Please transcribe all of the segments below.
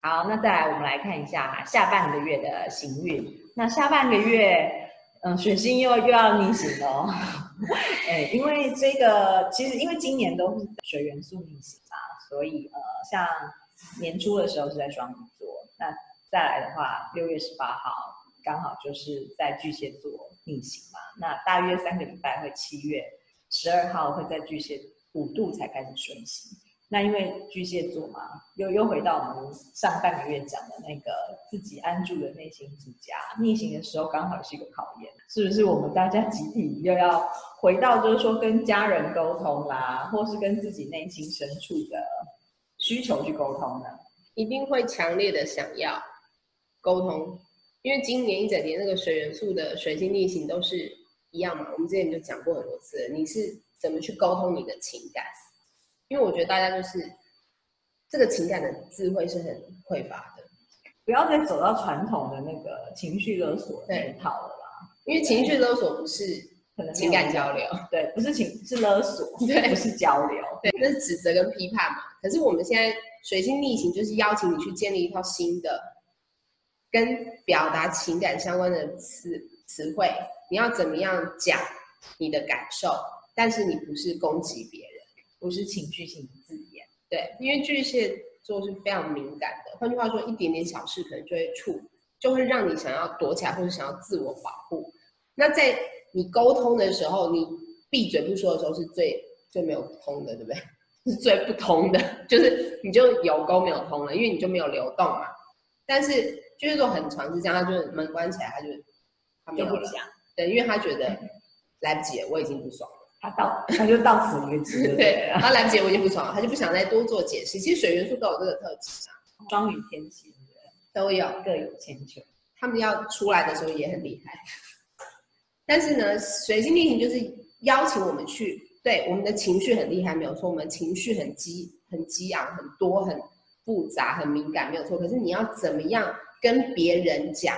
好，那再来我们来看一下下半个月的行运。那下半个月，嗯，水星又又要逆行哦。哎，因为这个其实因为今年都是水元素逆行嘛，所以呃，像年初的时候是在双鱼座，那再来的话，六月十八号刚好就是在巨蟹座逆行嘛。那大约三个礼拜会七月十二号会在巨蟹五度才开始顺行。那因为巨蟹座嘛，又又回到我们上半个月讲的那个自己安住的内心之家，逆行的时候刚好是一个考验，是不是我们大家集体又要回到，就是说跟家人沟通啦，或是跟自己内心深处的需求去沟通呢？一定会强烈的想要沟通，因为今年一整年那个水元素的水星逆行都是一样嘛，我们之前就讲过很多次，你是怎么去沟通你的情感？因为我觉得大家就是这个情感的智慧是很匮乏的，不要再走到传统的那个情绪勒索那一套了啦。因为情绪勒索不是可能情感交流，对，不是情是勒索，对，不是交流，对，那是指责跟批判嘛。可是我们现在水星逆行，就是邀请你去建立一套新的跟表达情感相关的词词汇。你要怎么样讲你的感受，但是你不是攻击别人。不是情绪性的字眼，对，因为巨蟹座是非常敏感的。换句话说，一点点小事可能就会触，就会让你想要躲起来，或者想要自我保护。那在你沟通的时候，你闭嘴不说的时候，是最最没有通的，对不对？是最不通的，就是你就有沟没有通了，因为你就没有流动嘛。但是巨蟹座很常是这样，他就是门关起来，他就他没有讲，对，因为他觉得来不及了，我已经不爽了。他到他就到此为止，对，他来不及，我已经不爽了，他就不想再多做解释。其实水元素都有这个特质啊，双鱼天蝎都有各有千秋，他们要出来的时候也很厉害。但是呢，水星逆行就是邀请我们去，对我们的情绪很厉害，没有错，我们情绪很激、很激昂、很多、很复杂、很敏感，没有错。可是你要怎么样跟别人讲？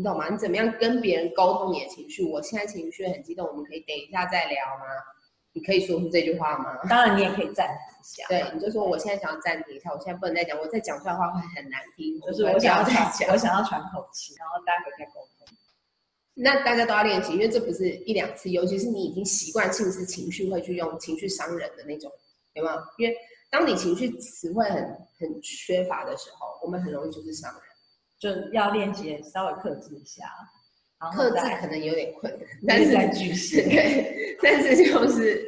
你懂吗？你怎么样跟别人沟通你的情绪？我现在情绪很激动，我们可以等一下再聊吗？你可以说出这句话吗？当然，你也可以暂停一下。对，你就说我现在想要暂停一下，我现在不能再讲，我再讲出来的话会很难听。就是我想要再讲，我想要喘口气，然后待会再沟通。那大家都要练习，因为这不是一两次，尤其是你已经习惯性是情绪会去用情绪伤人的那种，有没有？因为当你情绪词汇很很缺乏的时候，我们很容易就是伤人。就要练习稍微克制一下，克制可能有点困难，但是在巨蟹，对，但是就是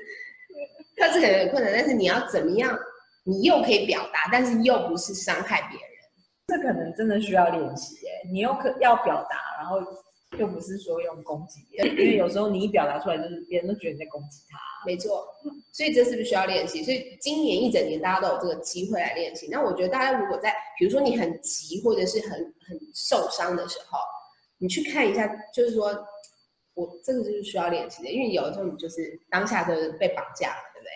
克制可能有点困难，但是你要怎么样，你又可以表达，但是又不是伤害别人，这可能真的需要练习耶。你又可要表达，然后。又不是说用攻击别人，因为有时候你一表达出来，就是别人都觉得你在攻击他。没错，所以这是不是需要练习？所以今年一整年大家都有这个机会来练习。那我觉得大家如果在，比如说你很急或者是很很受伤的时候，你去看一下，就是说我这个就是需要练习的，因为有的时候你就是当下就是被绑架了，对不对？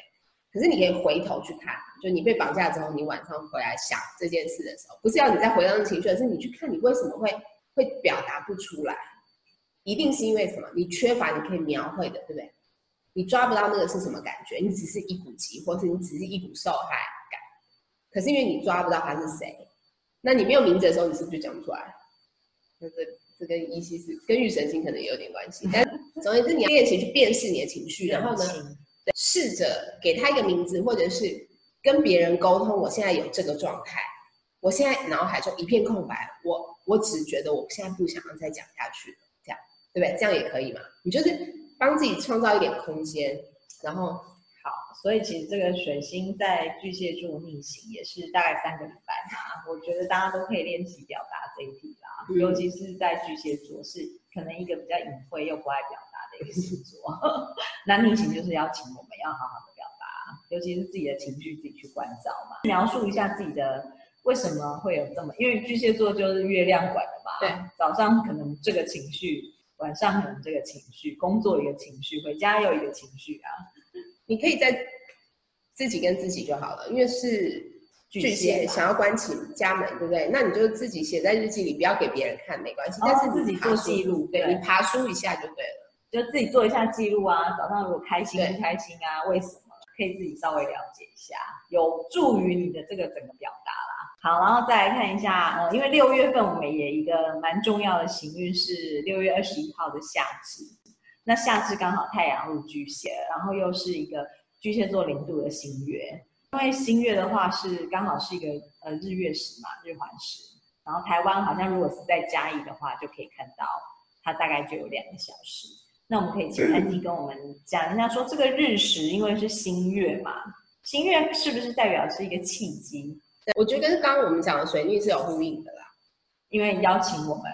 可是你可以回头去看，就你被绑架之后，你晚上回来想这件事的时候，不是要你再回到那情绪，而是你去看你为什么会会表达不出来。一定是因为什么？你缺乏你可以描绘的，对不对？你抓不到那个是什么感觉？你只是一股急，或是你只是一股受害感。可是因为你抓不到他是谁，那你没有名字的时候，你是不是就讲不出来？那这这跟依稀是跟预神经可能也有点关系。但总而言之，你要练习去辨识你的情绪，然后呢，试着给他一个名字，或者是跟别人沟通。我现在有这个状态，我现在脑海中一片空白，我我只觉得我现在不想要再讲下去。对不对？这样也可以嘛？你就是帮自己创造一点空间，然后好。所以其实这个水星在巨蟹座逆行也是大概三个礼拜嘛。我觉得大家都可以练习表达这一题啦，嗯、尤其是在巨蟹座是可能一个比较隐晦又不爱表达的一个星座。那逆行就是要请我们要好好的表达，尤其是自己的情绪自己去关照嘛。描述一下自己的为什么会有这么，因为巨蟹座就是月亮管的嘛。对，早上可能这个情绪。晚上可能这个情绪，工作一个情绪，回家又一个情绪啊。你可以在自己跟自己就好了，因为是巨蟹想要关起家门，对不对？那你就自己写在日记里，不要给别人看，没关系。但是自己做记录，对，你爬书一下就对了，就自己做一下记录啊。早上如果开心不开心啊，为什么？可以自己稍微了解一下，有助于你的这个整个表达啦。好，然后再来看一下，呃，因为六月份我们也一个蛮重要的行运是六月二十一号的夏至，那夏至刚好太阳入巨蟹，然后又是一个巨蟹座零度的新月，因为新月的话是刚好是一个呃日月食嘛，日环食，然后台湾好像如果是在嘉义的话，就可以看到它大概就有两个小时。那我们可以请安迪跟我们讲一下，说这个日食因为是新月嘛，新月是不是代表是一个契机？我觉得跟刚刚我们讲的水逆是有呼应的啦，因为邀请我们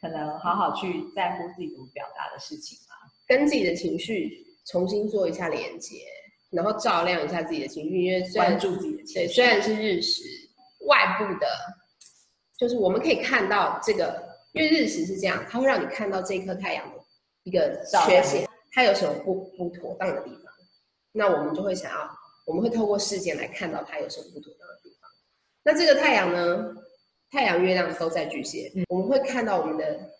可能好好去在乎自己怎么表达的事情嘛，跟自己的情绪重新做一下连接，然后照亮一下自己的情绪，因为关注自己的情绪。对，虽然是日食，外部的，就是我们可以看到这个，因为日食是这样，它会让你看到这颗太阳的一个缺陷，它有什么不不妥当的地方，那我们就会想要，我们会透过事件来看到它有什么不妥。那这个太阳呢？太阳、月亮都在巨蟹，嗯，我们会看到我们的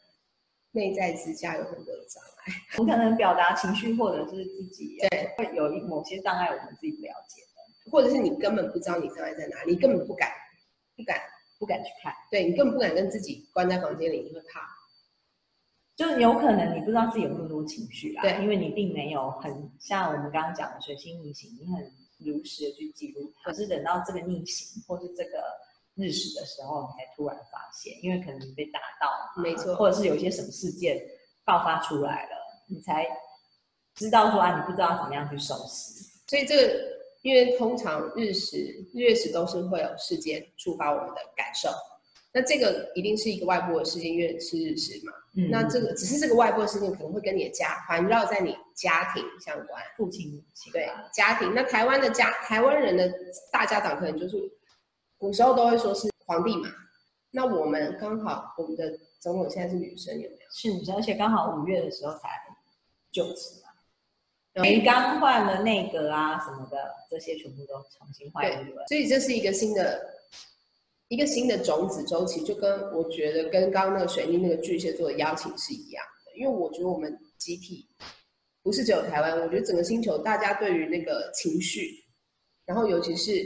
内在之家有很多的障碍。我们可能表达情绪，或者是自己对会有一某些障碍，我们自己不了解的，或者是你根本不知道你障碍在哪里，你根本不敢、不敢、不敢去看。对，你根本不敢跟自己关在房间里，你会怕。就有可能你不知道自己有那么多情绪啦，对，因为你并没有很像我们刚刚讲的水星逆行，你很。如实的去记录，可是等到这个逆行或是这个日食的时候，你才突然发现，因为可能你被打到，没错，或者是有一些什么事件爆发出来了，你才知道说啊，你不知道怎么样去收拾。所以这个，因为通常日食、月食都是会有事件触发我们的感受。那这个一定是一个外部的事件，因为是日食嘛。嗯。那这个只是这个外部的事件，可能会跟你的家环绕在你家庭相关，父亲母亲。对，家庭。那台湾的家，台湾人的大家长可能就是古时候都会说是皇帝嘛。那我们刚好，我们的总统现在是女生，有没有？是女生，而且刚好五月的时候才就职嘛。没刚换了内阁啊什么的，这些全部都重新换一轮。所以这是一个新的。一个新的种子周期，就跟我觉得跟刚刚那个水逆那个巨蟹座的邀请是一样的，因为我觉得我们集体不是只有台湾，我觉得整个星球大家对于那个情绪，然后尤其是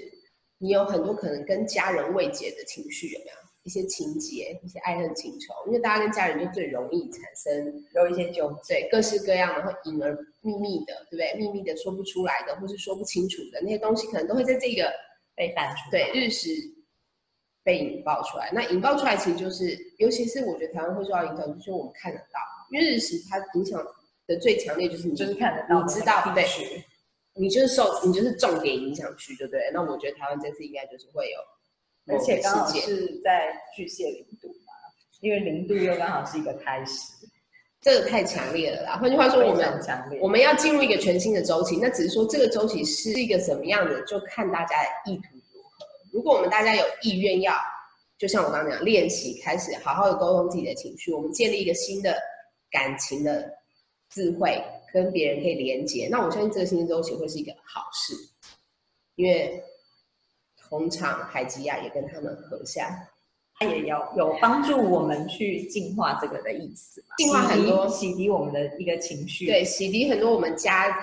你有很多可能跟家人未解的情绪，有没有一些情节、一些爱恨情仇？因为大家跟家人就最容易产生有一些纠对，各式各样的，然后隐而秘密的，对不对？秘密的说不出来的，或是说不清楚的那些东西，可能都会在这个被翻出。对，日食。被引爆出来，那引爆出来其实就是，尤其是我觉得台湾会受到影响，就是我们看得到，因为日食它影响的最强烈就是你就是看得到，你知道对，你就是受，你就是重点影响区，对不对？那我觉得台湾这次应该就是会有，而且刚好是在巨蟹零度嘛，因为零度又刚好是一个开始，这个太强烈了啦。换句话说，我们我们要进入一个全新的周期，那只是说这个周期是一个什么样的，就看大家的意图。如果我们大家有意愿要，就像我刚刚讲，练习开始好好的沟通自己的情绪，我们建立一个新的感情的智慧，跟别人可以连接，那我相信这个新的周期会是一个好事，因为红场海吉亚也跟他们合下，他也有有帮助我们去净化这个的意思嘛，净化很多，洗涤我们的一个情绪，对，洗涤很多我们家。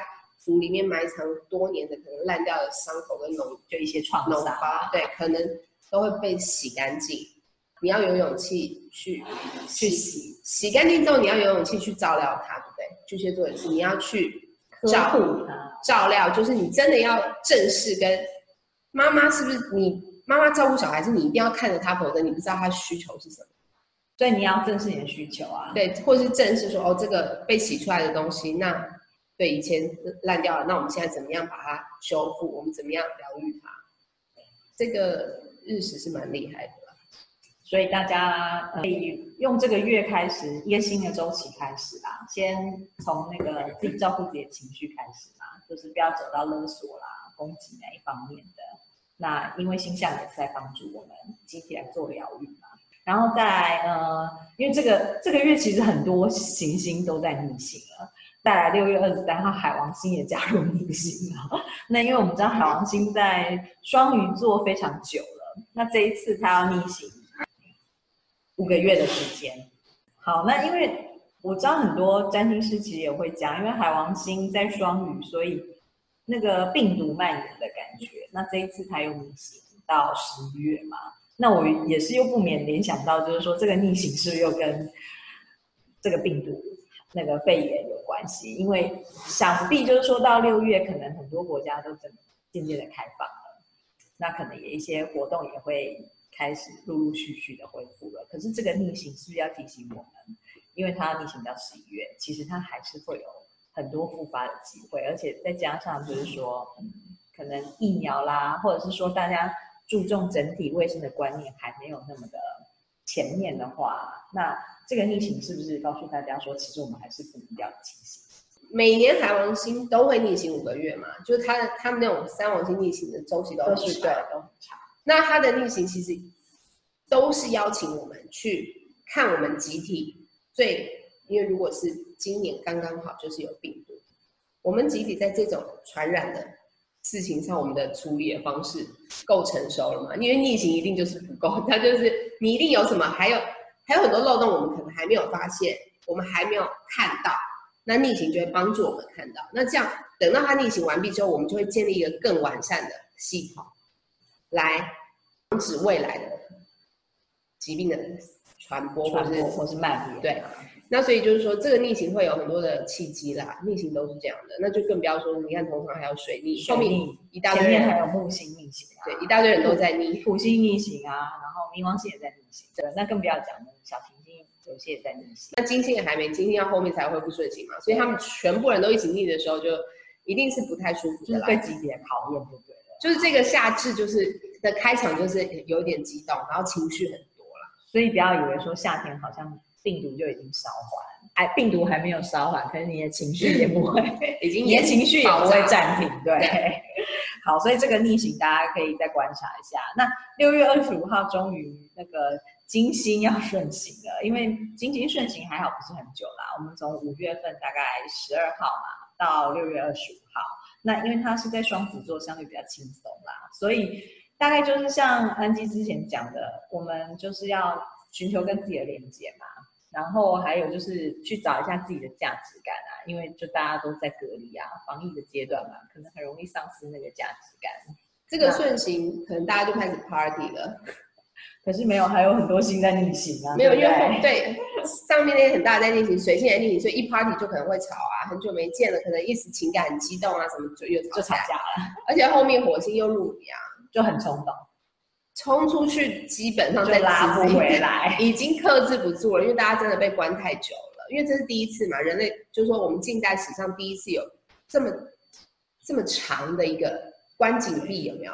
府里面埋藏多年的可能烂掉的伤口跟脓，就一些创伤，对，可能都会被洗干净。你要有勇气去去洗，洗干净之后，你要有勇气去照料它，对不对？巨蟹座也是，你要去照顾它，照料，就是你真的要正视跟妈妈是不是你妈妈照顾小孩子，你一定要看着他，否则你不知道他需求是什么。所以你要正视你的需求啊，对，或是正视说哦，这个被洗出来的东西，那。对，以前烂掉了，那我们现在怎么样把它修复？我们怎么样疗愈它？这个日食是蛮厉害的，所以大家可以用这个月开始一个新的周期开始啦。先从那个自己照顾自己的情绪开始嘛，就是不要走到勒索啦、攻击那一方面的。那因为星象也是在帮助我们集体来做疗愈嘛。然后再来呃，因为这个这个月其实很多行星都在逆行了。再来六月二十三号，海王星也加入逆行了。那因为我们知道海王星在双鱼座非常久了，那这一次它要逆行五个月的时间。好，那因为我知道很多占星师其实也会讲，因为海王星在双鱼，所以那个病毒蔓延的感觉。那这一次它又逆行到十一月嘛。那我也是又不免联想到，就是说这个逆行是不是又跟这个病毒那个肺炎有关系？因为想必就是说到六月，可能很多国家都正渐渐的开放了，那可能也一些活动也会开始陆陆续续的恢复了。可是这个逆行是不是要提醒我们？因为它逆行到十一月，其实它还是会有很多复发的机会，而且再加上就是说，可能疫苗啦，或者是说大家注重整体卫生的观念还没有那么的前面的话，那这个逆行是不是告诉大家说，其实我们还是不一样的情形？每年海王星都会逆行五个月嘛，就是它他们那种三王星逆行的周期都很长，对，都很长。那它的逆行其实都是邀请我们去看我们集体。最，因为如果是今年刚刚好就是有病毒，我们集体在这种传染的事情上，我们的处理的方式够成熟了嘛？因为逆行一定就是不够，它就是你一定有什么，还有还有很多漏洞，我们可能还没有发现，我们还没有看到，那逆行就会帮助我们看到。那这样等到它逆行完毕之后，我们就会建立一个更完善的系统，来防止未来的疾病的。传播或是或是蔓延，对，那所以就是说，这个逆行会有很多的契机啦，逆行都是这样的，那就更不要说，你看通常还有水逆，水逆一大堆，前面还有木星逆行啊，对，一大堆人都在逆，土星逆行啊，然后冥王星也在逆行，对，那更不要讲小行星有些也在逆行，那金星也还没，金星要后面才会恢复顺行嘛，所以他们全部人都一起逆的时候，就一定是不太舒服的啦，对级别考验就对了，就是这个夏至就是的开场就是有点激动，然后情绪很。所以不要以为说夏天好像病毒就已经烧缓，哎，病毒还没有烧缓，可是你的情绪也不会，已经你的情绪也不会暂停，对。对好，所以这个逆行大家可以再观察一下。那六月二十五号终于那个金星要顺行了，因为金星顺行还好不是很久啦，我们从五月份大概十二号嘛到六月二十五号，那因为它是在双子座，相对比较轻松啦，所以。大概就是像安吉之前讲的，我们就是要寻求跟自己的连接嘛，然后还有就是去找一下自己的价值感啊，因为就大家都在隔离啊，防疫的阶段嘛，可能很容易丧失那个价值感。这个顺行可能大家就开始 party 了，可是没有，还有很多星在逆行啊。没有，因为对上面那些很大在逆行，水星在逆行，所以一 party 就可能会吵啊，很久没见了，可能一时情感很激动啊，什么就又就吵架了，而且后面火星又入牡羊。就很冲动，冲出去基本上再拉不回来，已经克制不住了，因为大家真的被关太久了。因为这是第一次嘛，人类就是说我们近代史上第一次有这么这么长的一个关紧闭，有没有？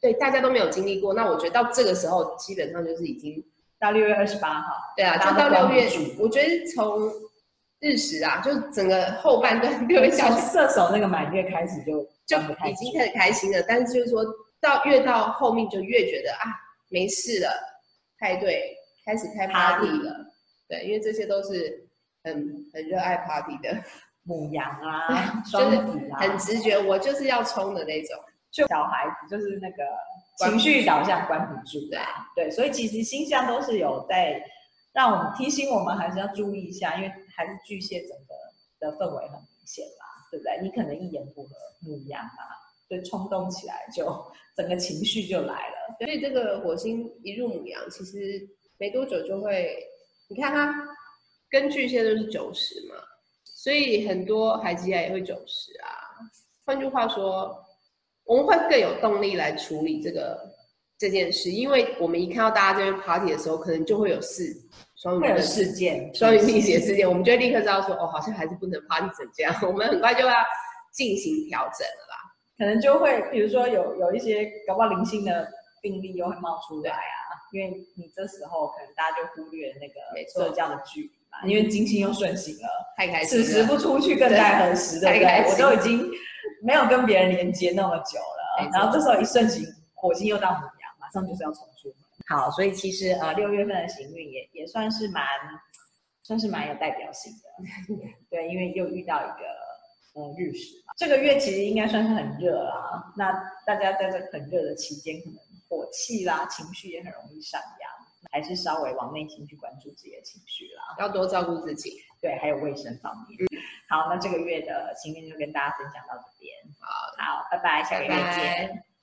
对对，大家都没有经历过。那我觉得到这个时候，基本上就是已经到六月二十八号，对啊，就到六月。我觉得从日食啊，就整个后半段 六月小射手那个满月开始就就已经开始开心了，但是就是说。到越到后面就越觉得啊，没事了，派对开始开 party 了，对，因为这些都是很很热爱 party 的母羊啊，双子啊，很直觉，我就是要冲的那种，就小孩子就是那个情绪导向关不住的，对对，所以其实星象都是有在让我们提醒我们还是要注意一下，因为还是巨蟹整个的氛围很明显嘛，对不对？你可能一言不合，母羊啊。对，冲动起来就整个情绪就来了。所以这个火星一入母羊，其实没多久就会，你看它跟巨蟹都是九十嘛，所以很多海基亚也会九十啊。换句话说，我们会更有动力来处理这个这件事，因为我们一看到大家这边 party 的时候，可能就会有事，双鱼的事件，双鱼逆行事件，我们就会立刻知道说，哦，好像还是不能 party 成这样，我们很快就要进行调整了啦。可能就会，比如说有有一些搞不好零星的病例又会冒出来啊，因为你这时候可能大家就忽略那个社交的距离嘛，因为金星又顺行了，太开心了，此时不出去更待何时，对不对？我都已经没有跟别人连接那么久了，然后这时候一顺行，火星又到母羊，马上就是要重出门。好，所以其实呃六月份的行运也也算是蛮算是蛮有代表性的，对，因为又遇到一个。嗯，日食嘛，这个月其实应该算是很热啦。那大家在这很热的期间，可能火气啦、情绪也很容易上扬，还是稍微往内心去关注自己的情绪啦，要多照顾自己。对，还有卫生方面。嗯、好，那这个月的行运就跟大家分享到这边。好，好，拜拜，下个月见。拜拜。